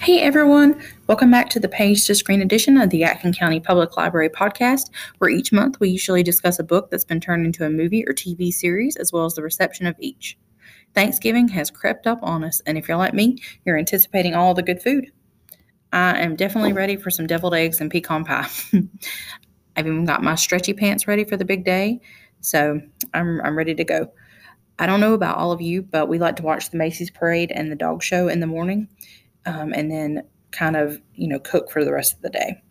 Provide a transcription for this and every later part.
Hey everyone, welcome back to the Page to Screen edition of the Yadkin County Public Library podcast, where each month we usually discuss a book that's been turned into a movie or TV series, as well as the reception of each. Thanksgiving has crept up on us, and if you're like me, you're anticipating all the good food. I am definitely ready for some deviled eggs and pecan pie. I've even got my stretchy pants ready for the big day, so I'm, I'm ready to go. I don't know about all of you, but we like to watch the Macy's parade and the dog show in the morning um, and then kind of, you know, cook for the rest of the day.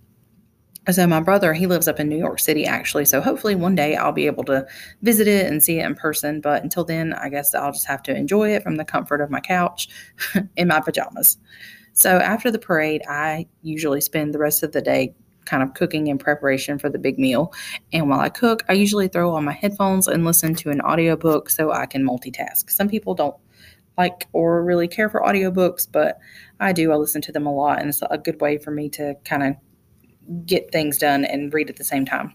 So my brother, he lives up in New York City actually. So hopefully one day I'll be able to visit it and see it in person. But until then, I guess I'll just have to enjoy it from the comfort of my couch in my pajamas. So after the parade, I usually spend the rest of the day kind of cooking in preparation for the big meal. And while I cook, I usually throw on my headphones and listen to an audiobook so I can multitask. Some people don't like or really care for audiobooks, but I do. I listen to them a lot, and it's a good way for me to kind of get things done and read at the same time.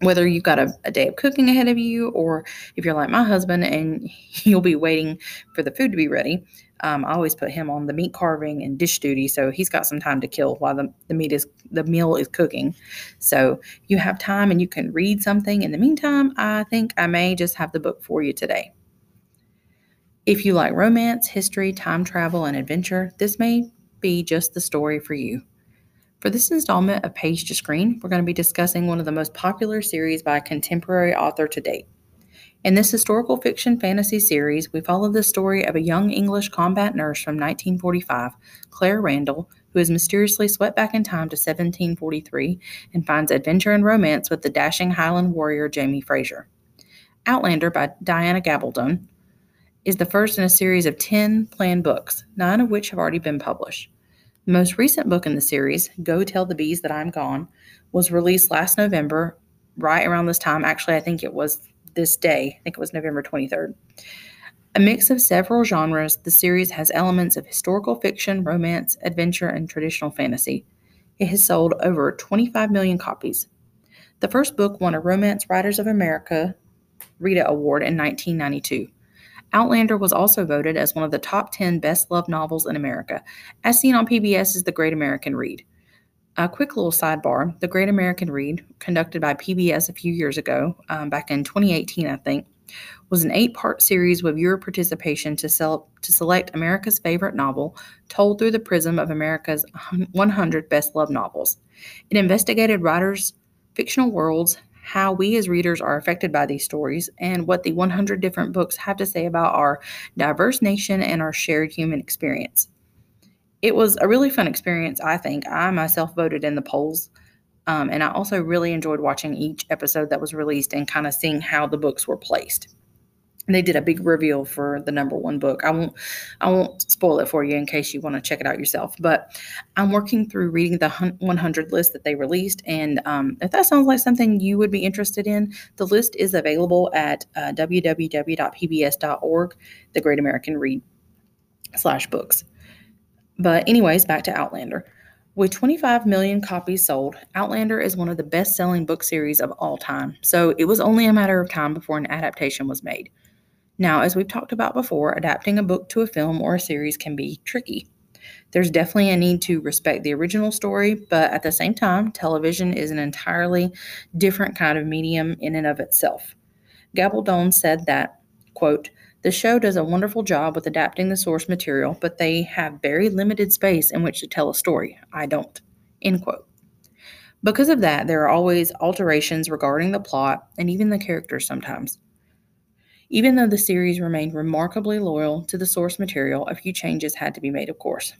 Whether you've got a, a, day of cooking ahead of you, or if you're like my husband and you'll be waiting for the food to be ready, um, I always put him on the meat carving and dish duty, so he's got some time to kill while the, the meat is the meal is cooking. So you have time and you can read something. In the meantime, I think I may just have the book for you today. If you like romance, history, time travel, and adventure, this may be just the story for you. For this installment of Page to Screen, we're going to be discussing one of the most popular series by a contemporary author to date. In this historical fiction fantasy series, we follow the story of a young English combat nurse from 1945, Claire Randall, who is mysteriously swept back in time to 1743 and finds adventure and romance with the dashing Highland warrior Jamie Fraser. Outlander by Diana Gabaldon is the first in a series of 10 planned books, nine of which have already been published. The most recent book in the series, Go Tell the Bees That I'm Gone, was released last November, right around this time. Actually, I think it was this day. I think it was November 23rd. A mix of several genres, the series has elements of historical fiction, romance, adventure, and traditional fantasy. It has sold over 25 million copies. The first book won a Romance Writers of America Rita Award in 1992. Outlander was also voted as one of the top 10 best loved novels in America, as seen on PBS's The Great American Read. A quick little sidebar The Great American Read, conducted by PBS a few years ago, um, back in 2018, I think, was an eight part series with viewer participation to, sell, to select America's favorite novel, told through the prism of America's 100 best loved novels. It investigated writers' fictional worlds, how we as readers are affected by these stories, and what the 100 different books have to say about our diverse nation and our shared human experience. It was a really fun experience, I think. I myself voted in the polls. Um, and I also really enjoyed watching each episode that was released and kind of seeing how the books were placed they did a big reveal for the number one book. I won't I won't spoil it for you in case you want to check it out yourself. But I'm working through reading the 100 list that they released, and um, if that sounds like something you would be interested in, the list is available at uh, www.pbs.org, The Great American Read slash books. But anyways, back to Outlander. With 25 million copies sold, Outlander is one of the best selling book series of all time, so it was only a matter of time before an adaptation was made. Now, as we've talked about before, adapting a book to a film or a series can be tricky. There's definitely a need to respect the original story, but at the same time, television is an entirely different kind of medium in and of itself. Gabaldon said that, quote, the show does a wonderful job with adapting the source material, but they have very limited space in which to tell a story. I don't. End quote. Because of that, there are always alterations regarding the plot and even the characters sometimes. Even though the series remained remarkably loyal to the source material, a few changes had to be made, of course.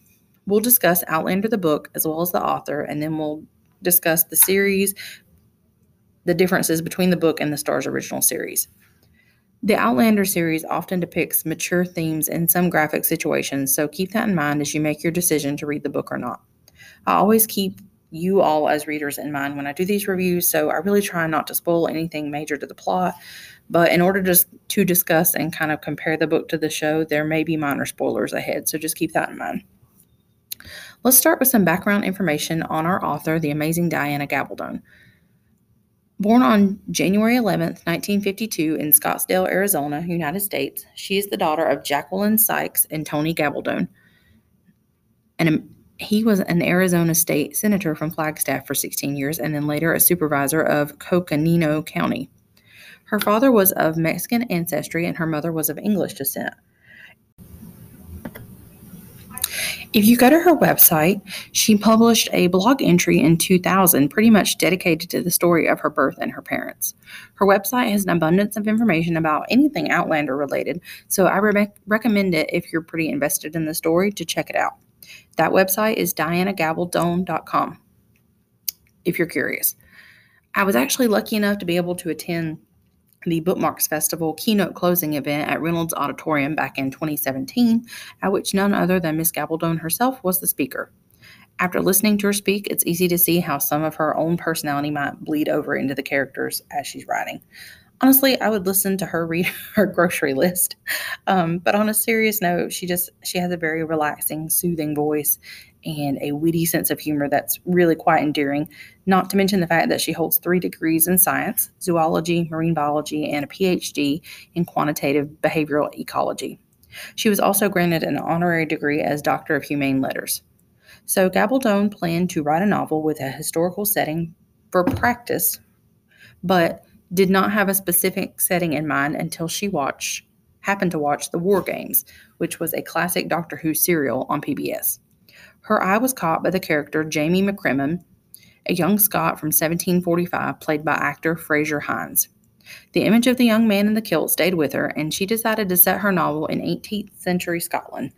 We'll discuss Outlander the book as well as the author, and then we'll discuss the series, the differences between the book and the Starz original series. The Outlander series often depicts mature themes in some graphic situations, so keep that in mind as you make your decision to read the book or not. I always keep you all as readers in mind when I do these reviews, so I really try not to spoil anything major to the plot. But in order to, to discuss and kind of compare the book to the show, there may be minor spoilers ahead, so just keep that in mind. Let's start with some background information on our author, the amazing Diana Gabaldon. Born on January 11, 1952, in Scottsdale, Arizona, United States, she is the daughter of Jacqueline Sykes and Tony Gabaldon, And um, He was an Arizona state senator from Flagstaff for 16 years and then later a supervisor of Coconino County. Her father was of Mexican ancestry and her mother was of English descent. If you go to her website, she published a blog entry in 2000 pretty much dedicated to the story of her birth and her parents. Her website has an abundance of information about anything Outlander related, so I re- recommend it if you're pretty invested in the story to check it out. That website is dianagabaldon.com if you're curious. I was actually lucky enough to be able to attend the Bookmarks Festival keynote closing event at Reynolds Auditorium back in 2017, at which none other than Miss Gabaldon herself was the speaker. After listening to her speak, it's easy to see how some of her own personality might bleed over into the characters as she's writing. Honestly, I would listen to her read her grocery list. Um, but on a serious note, she just she has a very relaxing, soothing voice and a witty sense of humor that's really quite endearing, not to mention the fact that she holds three degrees in science zoology, marine biology, and a PhD in quantitative behavioral ecology. She was also granted an honorary degree as Doctor of Humane Letters. So, Gabaldon planned to write a novel with a historical setting for practice, but did not have a specific setting in mind until she watched happened to watch The War Games, which was a classic Doctor Who serial on PBS. Her eye was caught by the character Jamie McCrimmon, a young Scot from 1745, played by actor Frazer Hines. The image of the young man in the kilt stayed with her, and she decided to set her novel in 18th century Scotland.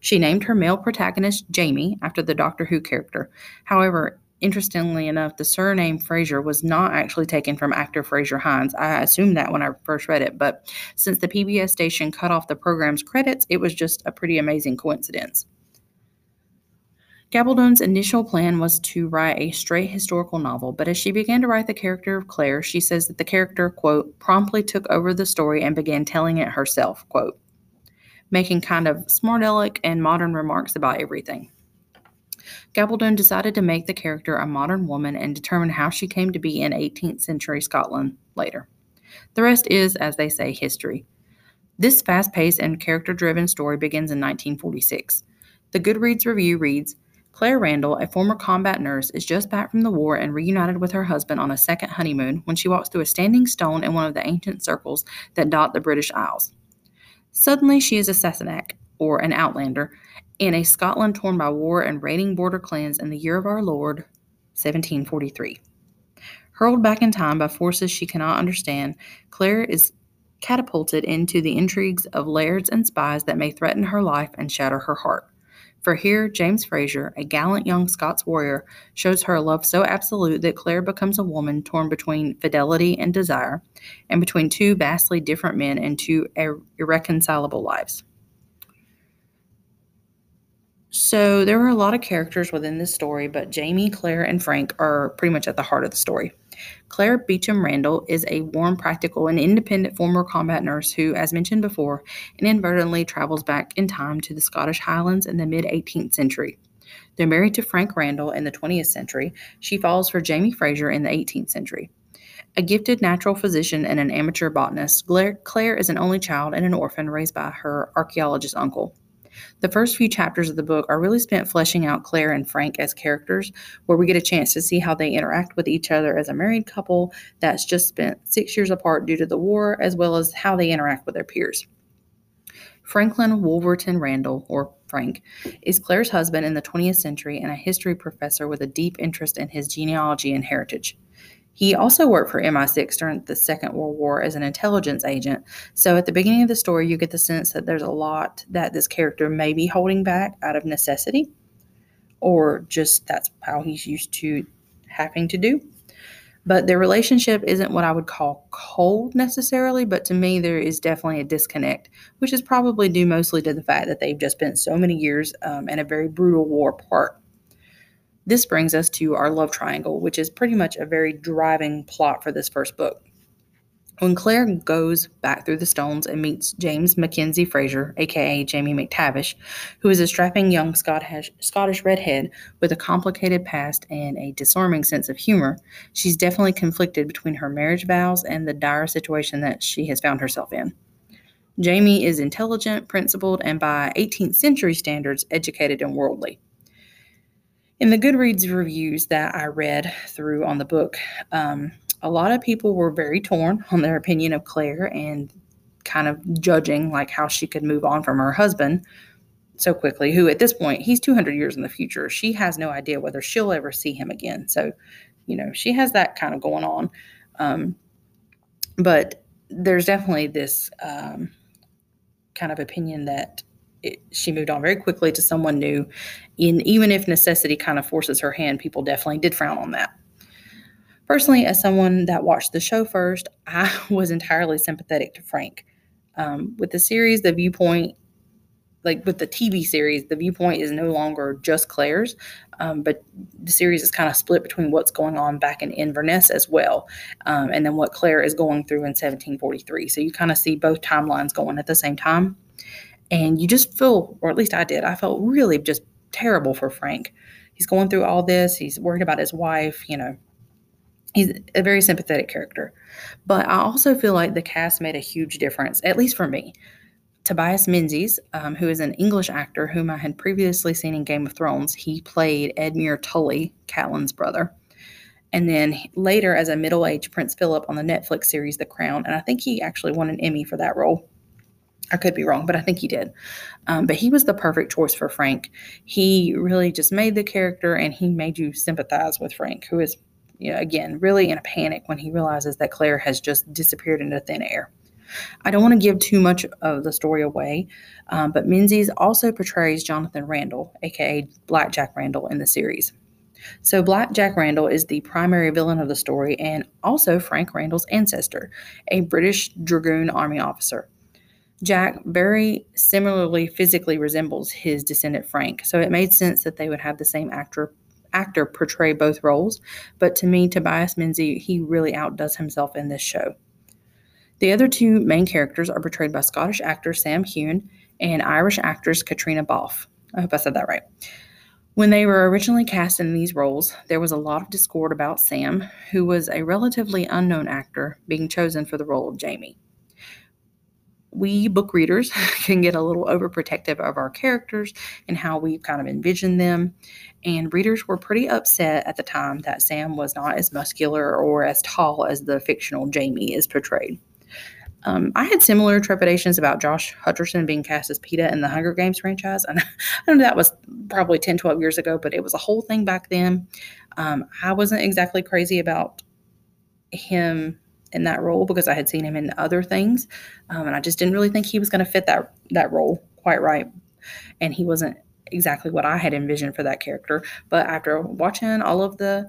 She named her male protagonist Jamie after the Doctor Who character. However, interestingly enough, the surname Fraser was not actually taken from actor Frazer Hines. I assumed that when I first read it, but since the PBS station cut off the program's credits, it was just a pretty amazing coincidence. Gabaldon's initial plan was to write a straight historical novel, but as she began to write the character of Claire, she says that the character, quote, promptly took over the story and began telling it herself, quote, making kind of smart aleck and modern remarks about everything. Gabaldon decided to make the character a modern woman and determine how she came to be in 18th century Scotland later. The rest is, as they say, history. This fast paced and character driven story begins in 1946. The Goodreads review reads Claire Randall, a former combat nurse, is just back from the war and reunited with her husband on a second honeymoon when she walks through a standing stone in one of the ancient circles that dot the British Isles. Suddenly, she is a Sassenach, or an outlander, in a Scotland torn by war and raiding border clans in the year of our Lord, 1743. Hurled back in time by forces she cannot understand, Claire is catapulted into the intrigues of lairds and spies that may threaten her life and shatter her heart. For here, James Fraser, a gallant young Scots warrior, shows her a love so absolute that Claire becomes a woman torn between fidelity and desire, and between two vastly different men and two irreconcilable lives. So there are a lot of characters within this story, but Jamie, Claire, and Frank are pretty much at the heart of the story. Claire Beauchamp Randall is a warm, practical, and independent former combat nurse who, as mentioned before, inadvertently travels back in time to the Scottish Highlands in the mid 18th century. They're married to Frank Randall in the 20th century. She falls for Jamie Fraser in the 18th century. A gifted natural physician and an amateur botanist, Claire is an only child and an orphan raised by her archaeologist uncle. The first few chapters of the book are really spent fleshing out Claire and Frank as characters, where we get a chance to see how they interact with each other as a married couple that's just spent six years apart due to the war, as well as how they interact with their peers. Franklin Wolverton Randall, or Frank, is Claire's husband in the 20th century and a history professor with a deep interest in his genealogy and heritage. He also worked for MI6 during the Second World War as an intelligence agent. So at the beginning of the story, you get the sense that there's a lot that this character may be holding back out of necessity, or just that's how he's used to having to do. But their relationship isn't what I would call cold necessarily, but to me, there is definitely a disconnect, which is probably due mostly to the fact that they've just spent so many years um, in a very brutal war apart. This brings us to our love triangle, which is pretty much a very driving plot for this first book. When Claire goes back through the stones and meets James Mackenzie Fraser, aka Jamie McTavish, who is a strapping young Scottish, redhead with a complicated past and a disarming sense of humor, she's definitely conflicted between her marriage vows and the dire situation that she has found herself in. Jamie is intelligent, principled, and by 18th century standards, educated and worldly. In the Goodreads reviews that I read through on the book, um, a lot of people were very torn on their opinion of Claire and kind of judging like how she could move on from her husband so quickly who at this point he's 200 years in the future. She has no idea whether she'll ever see him again. So you know she has that kind of going on. Um, but there's definitely this um, kind of opinion that it, she moved on very quickly to someone new. And even if necessity kind of forces her hand, people definitely did frown on that. Personally, as someone that watched the show first, I was entirely sympathetic to Frank. Um, with the series, the viewpoint like with the TV series, the viewpoint is no longer just Claire's, um, but the series is kind of split between what's going on back in Inverness as well, um, and then what Claire is going through in 1743. So you kind of see both timelines going at the same time, and you just feel, or at least I did, I felt really just terrible for Frank. He's going through all this. He's worried about his wife. You know, he's a very sympathetic character, but I also feel like the cast made a huge difference, at least for me. Tobias Menzies, um, who is an English actor whom I had previously seen in Game of Thrones, he played Edmure Tully, Catelyn's brother. And then later, as a middle aged Prince Philip on the Netflix series The Crown, and I think he actually won an Emmy for that role. I could be wrong, but I think he did. Um, but he was the perfect choice for Frank. He really just made the character and he made you sympathize with Frank, who is, you know, again, really in a panic when he realizes that Claire has just disappeared into thin air. I don't want to give too much of the story away, um, but Menzies also portrays Jonathan Randall, aka Black Jack Randall, in the series. So, Black Jack Randall is the primary villain of the story and also Frank Randall's ancestor, a British Dragoon Army officer. Jack very similarly physically resembles his descendant Frank, so it made sense that they would have the same actor actor portray both roles. But to me, Tobias Menzies, he really outdoes himself in this show. The other two main characters are portrayed by Scottish actor Sam Heughan and Irish actress Caitriona Balfe. I hope I said that right. When they were originally cast in these roles, there was a lot of discord about Sam, who was a relatively unknown actor, being chosen for the role of Jamie. We book readers can get a little overprotective of our characters and how we kind of envision them. And readers were pretty upset at the time that Sam was not as muscular or as tall as the fictional Jamie is portrayed. Um, I had similar trepidations about Josh Hutcherson being cast as Peeta in the Hunger Games franchise. And I don't know that was probably 10, 12 years ago, but it was a whole thing back then. Um, I wasn't exactly crazy about him in that role because I had seen him in other things. Um, and I just didn't really think he was going to fit that, that role quite right. And he wasn't exactly what I had envisioned for that character. But after watching all of the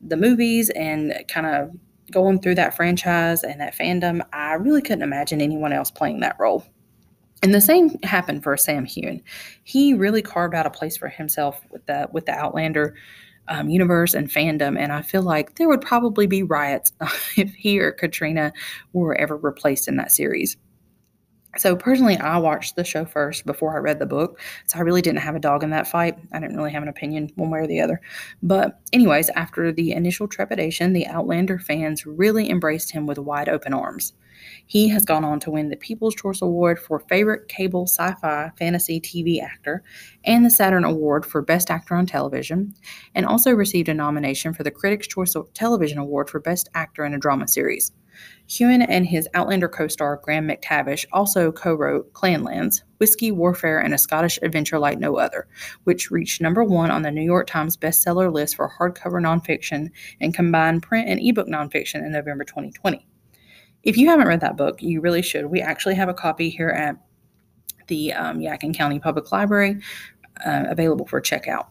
the movies and kind of going through that franchise and that fandom, I really couldn't imagine anyone else playing that role. And the same happened for Sam Heughan. He really carved out a place for himself with the with the Outlander um, universe and fandom, and I feel like there would probably be riots if he or Caitriona were ever replaced in that series. So personally, I watched the show first before I read the book. So I really didn't have a dog in that fight. I didn't really have an opinion one way or the other. But, anyways, after the initial trepidation, the Outlander fans really embraced him with wide open arms. He has gone on to win the People's Choice Award for Favorite Cable Sci Fi Fantasy TV Actor and the Saturn Award for Best Actor on Television, and also received a nomination for the Critics' Choice Television Award for Best Actor in a Drama Series. Heughan and his Outlander co star Graham McTavish also co wrote Clanlands, Whiskey, Warfare, and a Scottish Adventure Like No Other, which reached number one on the New York Times bestseller list for hardcover nonfiction and combined print and ebook nonfiction in November 2020. If you haven't read that book, you really should. We actually have a copy here at the um, Yadkin County Public Library uh, available for checkout.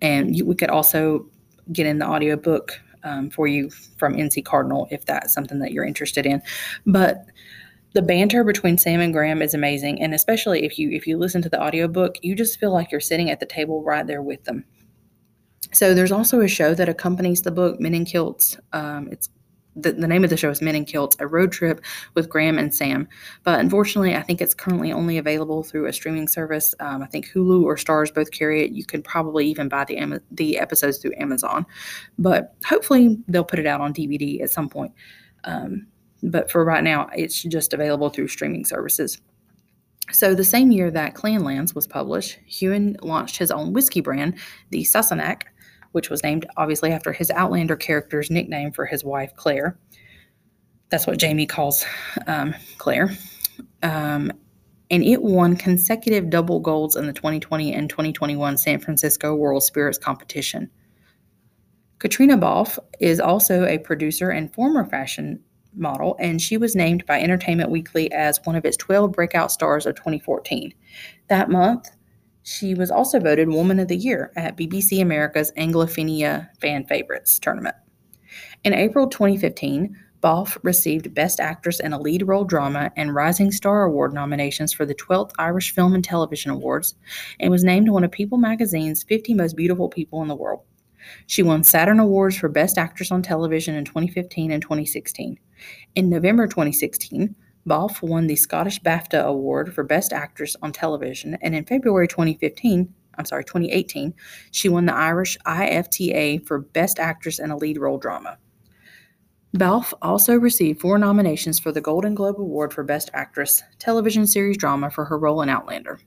And you, we could also get in the audiobook um, for you from NC Cardinal if that's something that you're interested in. But the banter between Sam and Graham is amazing, and especially if you if you listen to the audiobook, you just feel like you're sitting at the table right there with them. So there's also a show that accompanies the book, Men in Kilts. Um, it's the, the name of the show is Men in Kilts, a road trip with Graham and Sam. But unfortunately, I think it's currently only available through a streaming service. Um, I think Hulu or Starz both carry it. You can probably even buy the the episodes through Amazon, but hopefully they'll put it out on DVD at some point. Um, but for right now, it's just available through streaming services. So, the same year that Clanlands was published, Heughan launched his own whiskey brand, the Sassenach, which was named obviously after his Outlander character's nickname for his wife, Claire. That's what Jamie calls um, Claire. Um, and it won consecutive double golds in the 2020 and 2021 San Francisco World Spirits competition. Caitriona Balfe is also a producer and former fashion model, and she was named by Entertainment Weekly as one of its 12 breakout stars of 2014. That month, she was also voted Woman of the Year at BBC America's Anglophenia Fan Favorites tournament. In April 2015, Balfe received Best Actress in a Lead Role Drama and Rising Star Award nominations for the 12th Irish Film and Television Awards and was named one of People magazine's 50 Most Beautiful People in the World. She won Saturn Awards for Best Actress on Television in 2015 and 2016. In November 2016, Balfe won the Scottish BAFTA Award for Best Actress on Television, and in February 2015, I'm sorry, 2018, she won the Irish IFTA for Best Actress in a Lead Role Drama. Balfe also received four nominations for the Golden Globe Award for Best Actress Television Series Drama for her role in Outlander.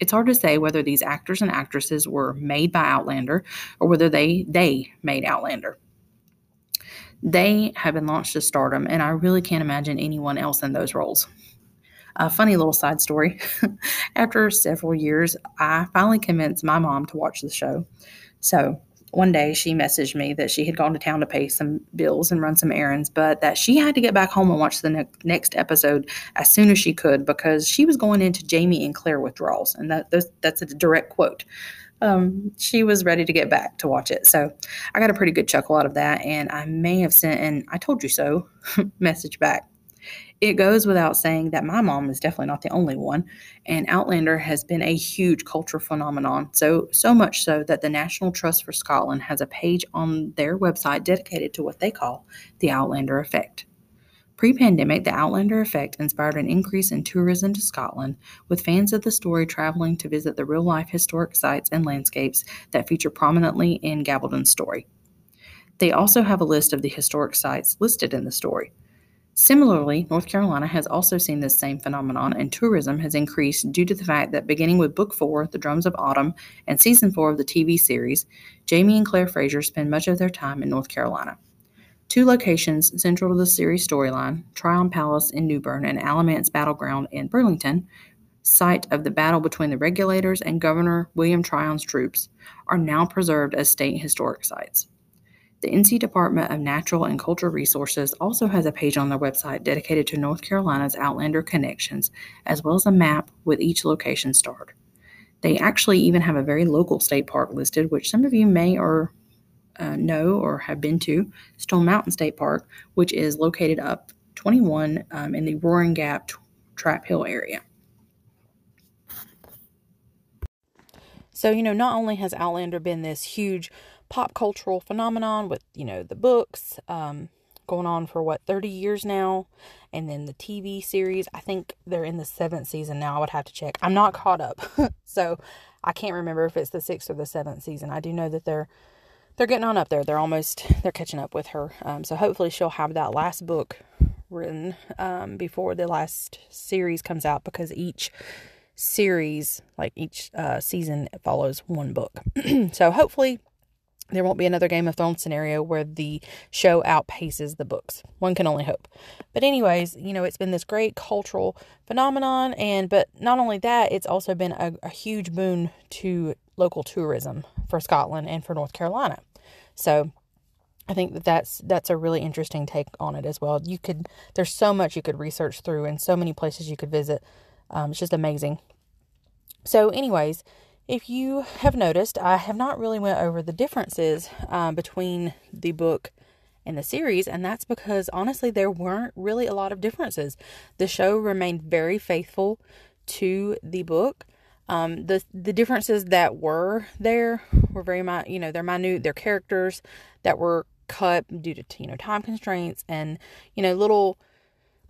It's hard to say whether these actors and actresses were made by Outlander or whether they they made Outlander. They have been launched to stardom, and I really can't imagine anyone else in those roles. A funny little side story. After several years, I finally convinced my mom to watch the show. So one day she messaged me that she had gone to town to pay some bills and run some errands, but that she had to get back home and watch the ne- next episode as soon as she could because she was going into Jamie and Claire withdrawals. And that, that's a direct quote. Um, she was ready to get back to watch it. So I got a pretty good chuckle out of that. And I may have sent an I told you so message back it goes without saying that my mom is definitely not the only one, and Outlander has been a huge cultural phenomenon. So so much so that the National Trust for Scotland has a page on their website dedicated to what they call the Outlander effect. Pre-pandemic, the Outlander effect inspired an increase in tourism to Scotland, with fans of the story traveling to visit the real-life historic sites and landscapes that feature prominently in Gabaldon's story. They also have a list of the historic sites listed in the story. Similarly, North Carolina has also seen this same phenomenon, and tourism has increased due to the fact that beginning with Book 4, The Drums of Autumn, and Season 4 of the TV series, Jamie and Claire Fraser spend much of their time in North Carolina. Two locations central to the series storyline, Tryon Palace in New Bern and Alamance Battleground in Burlington, site of the battle between the regulators and Governor William Tryon's troops, are now preserved as state historic sites. The NC Department of Natural and Cultural Resources also has a page on their website dedicated to North Carolina's Outlander connections, as well as a map with each location starred. They actually even have a very local state park listed, which some of you may or uh, know or have been to, Stone Mountain State Park, which is located up 21 um, in the Roaring Gap Trap Hill area. So, you know, not only has Outlander been this huge pop cultural phenomenon with, you know, the books um, going on for what, 30 years now. And then the TV series, I think they're in the seventh season now. I would have to check. I'm not caught up. so I can't remember if it's the sixth or the seventh season. I do know that they're they're getting on up there. They're almost they're catching up with her. Um, so hopefully she'll have that last book written um, before the last series comes out because each series, like each uh, season, follows one book. so hopefully there won't be another Game of Thrones scenario where the show outpaces the books. One can only hope. But anyways, you know, it's been this great cultural phenomenon and but not only that, it's also been a, a huge boon to local tourism for Scotland and for North Carolina. So I think that that's that's a really interesting take on it as well. You could there's so much you could research through and so many places you could visit. Um, it's just amazing. So, anyways, if you have noticed, I have not really went over the differences um, between the book and the series, and that's because honestly, there weren't really a lot of differences. The show remained very faithful to the book. Um, the the differences that were there were very much, you know, they're minute. They're characters that were cut due to you know time constraints and you know little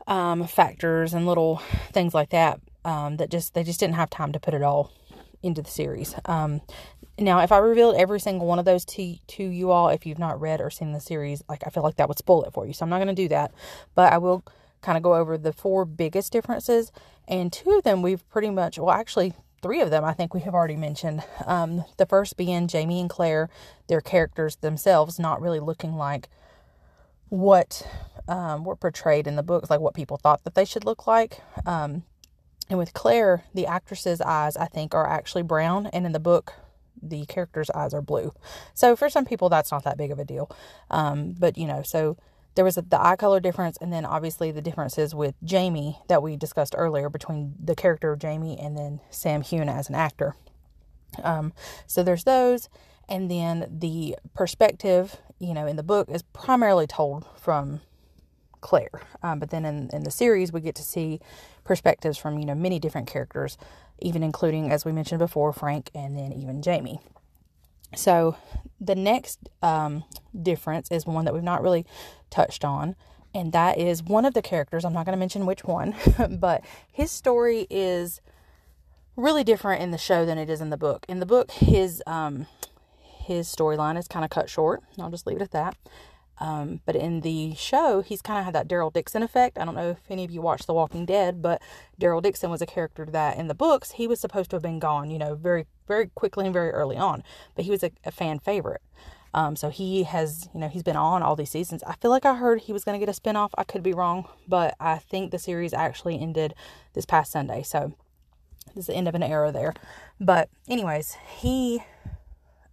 um, factors and little things like that um, that just they just didn't have time to put it all into the series. Um, now, if I revealed every single one of those to to you all, if you've not read or seen the series, like I feel like that would spoil it for you. So I'm not going to do that, but I will kind of go over the four biggest differences. And two of them we've pretty much, well, actually, three of them I think we have already mentioned. Um, the first being Jamie and Claire, their characters themselves not really looking like what um, were portrayed in the books, like what people thought that they should look like. Um, and with Claire, the actress's eyes, I think, are actually brown, and in the book, the character's eyes are blue. So for some people, that's not that big of a deal. Um, but you know, so there was the eye color difference, and then obviously the differences with Jamie that we discussed earlier between the character of Jamie and then Sam Heughan as an actor. Um, so there's those, and then the perspective, you know, in the book is primarily told from Claire. Um, but then in, in the series, we get to see perspectives from, you know, many different characters, even including, as we mentioned before, Frank and then even Jamie. So the next um, difference is one that we've not really touched on, and that is one of the characters. I'm not going to mention which one, but his story is really different in the show than it is in the book. In the book, his um, his storyline is kind of cut short. I'll just leave it at that. Um, but in the show, he's kind of had that Daryl Dixon effect. I don't know if any of you watched The Walking Dead, but Daryl Dixon was a character that in the books he was supposed to have been gone, you know, very very quickly and very early on. But he was a, a fan favorite. Um, so he has, you know, he's been on all these seasons. I feel like I heard he was going to get a spinoff. I could be wrong, but I think the series actually ended this past Sunday. So this is the end of an era there. But anyways, he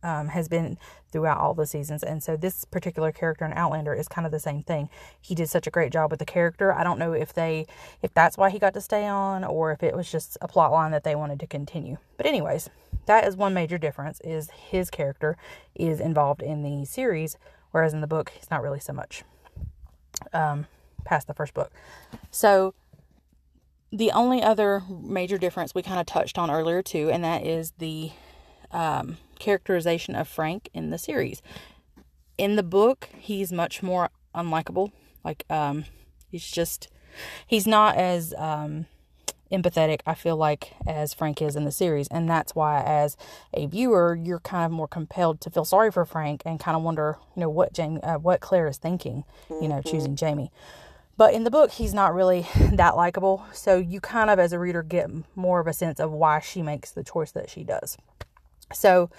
um, has been throughout all the seasons. And so this particular character in Outlander is kind of the same thing. He did such a great job with the character. I don't know if they if that's why he got to stay on or if it was just a plot line that they wanted to continue. But anyways, that is one major difference is his character is involved in the series whereas in the book he's not really so much um, past the first book. So the only other major difference we kind of touched on earlier too and that is the um, characterization of Frank in the series. In the book, he's much more unlikable. Like, um, he's just, he's not as um, empathetic, I feel like, as Frank is in the series. And that's why, as a viewer, you're kind of more compelled to feel sorry for Frank and kind of wonder, you know, what Jamie, uh, what Claire is thinking, you know, choosing Jamie. But in the book, he's not really that likable. So you kind of, as a reader, get more of a sense of why she makes the choice that she does. So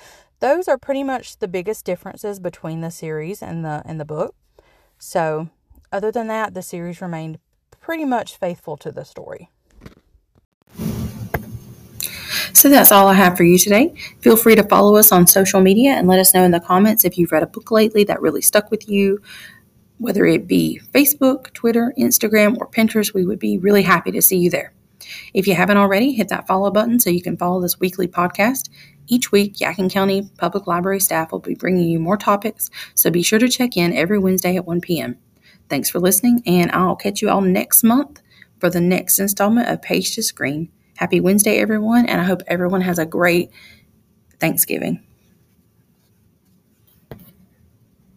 those are pretty much the biggest differences between the series and the and the book. So other than that, the series remained pretty much faithful to the story. So that's all I have for you today. Feel free to follow us on social media and let us know in the comments if you've read a book lately that really stuck with you, whether it be Facebook, Twitter, Instagram, or Pinterest. We would be really happy to see you there. If you haven't already, hit that follow button so you can follow this weekly podcast. Each week, Yadkin County Public Library staff will be bringing you more topics, so be sure to check in every Wednesday at 1 p.m. Thanks for listening, and I'll catch you all next month for the next installment of Page to Screen. Happy Wednesday, everyone, and I hope everyone has a great Thanksgiving.